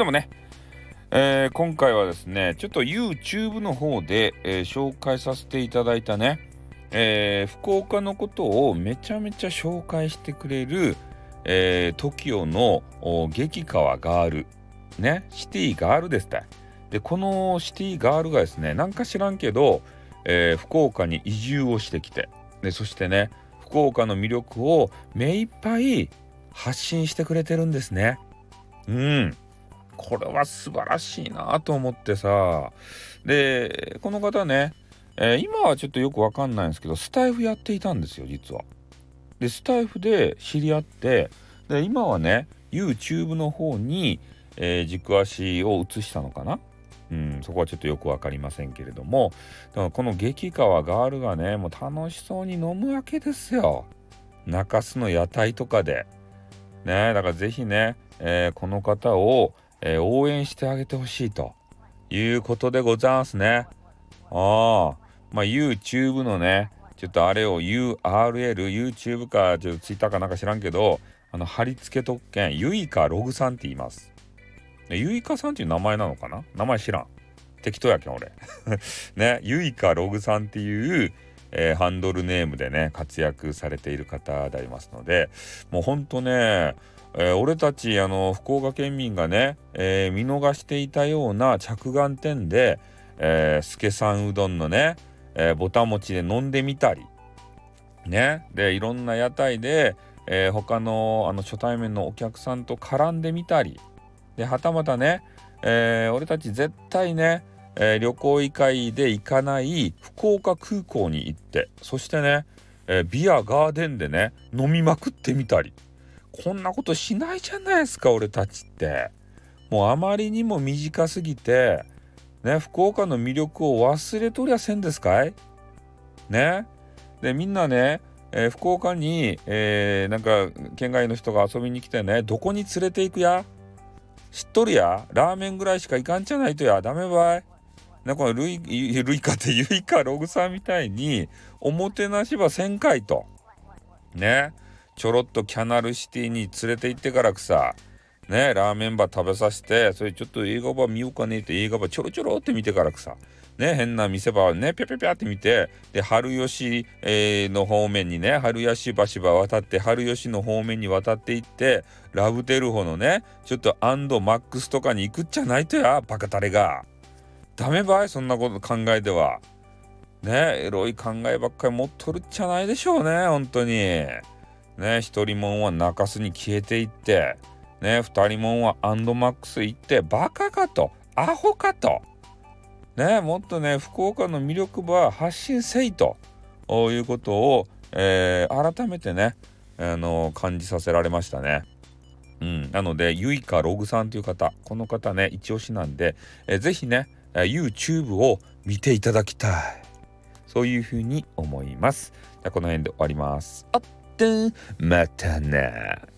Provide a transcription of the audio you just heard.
どうもね、えー、今回はですね、ちょっと YouTube の方で、えー、紹介させていただいたね、えー、福岡のことをめちゃめちゃ紹介してくれる、えー、TOKIO の激川ガール、ね、シティガールですたで、このシティガールがですね、なんか知らんけど、えー、福岡に移住をしてきて、で、そしてね、福岡の魅力を目いっぱい発信してくれてるんですね。うん。これは素晴らしいなと思ってさ。で、この方ね、えー、今はちょっとよくわかんないんですけど、スタイフやっていたんですよ、実は。で、スタイフで知り合って、で、今はね、YouTube の方に、えー、軸足を移したのかなうん、そこはちょっとよく分かりませんけれどもこの激川ガールがねもう楽しそうに飲むわけですよ中洲の屋台とかでねだから是非ね、えー、この方を、えー、応援してあげてほしいということでございますねああまあ YouTube のねちょっとあれを URL YouTube かちょっと Twitter かなんか知らんけどあの貼り付け特権ユイカログさんって言いますゆいかさんっていう名前なのかな？名前知らん。適当やけん俺。ね、ゆいかログさんっていう、えー、ハンドルネームでね、活躍されている方でありますので、もうほんとね、えー、俺たちあの福岡県民がね、えー、見逃していたような着眼点で、えー、助さんうどんのね、えー、ぼたもちで飲んでみたりね。でいろんな屋台で、えー、他のあの初対面のお客さんと絡んでみたり。ではたまたね、えー、俺たち絶対ね、えー、旅行以外で行かない福岡空港に行って。そしてね、えー、ビアガーデンでね飲みまくってみたり。こんなことしないじゃないですか俺たちって。もうあまりにも短すぎてね福岡の魅力を忘れとりゃせんですかい？ね？でみんなねえー、福岡に、えー、なんか県外の人が遊びに来てねどこに連れて行くや？知っとるや？ラーメンぐらいしかいかんじゃないとや？ダメばい。なこのルイルイカってユイカログさんみたいにおもてなしは1000回と。ね？ちょろっとキャナルシティに連れて行ってからくさねラーメンば食べさせてそれちょっと映画ば見ようかねって映画ばちょろちょろって見てからくさね、変な見せ場ね、ぴゃぴゃぴゃって見て、で、春吉、えー、の方面にね、春吉橋場渡って、春吉の方面に渡っていって、ラブテルホのね、ちょっとアンドマックスとかに行くっちゃないとや、バカタレが。ダメばい、そんなこと考えては。ね、エロい考えばっかり持っとるっちゃないでしょうね、本当に。ね、一人もんは中洲に消えていって、ね、二人もんはアンドマックス行って、バカかと、アホかと。ね、もっとね福岡の魅力は発信せいということを、えー、改めてね、あの感じさせられましたね。うん、なのでゆいかログさんという方この方ね一押しなんで、えー、ぜひね YouTube を見ていただきたいそういうふうに思います。じゃこの辺で終わります。またな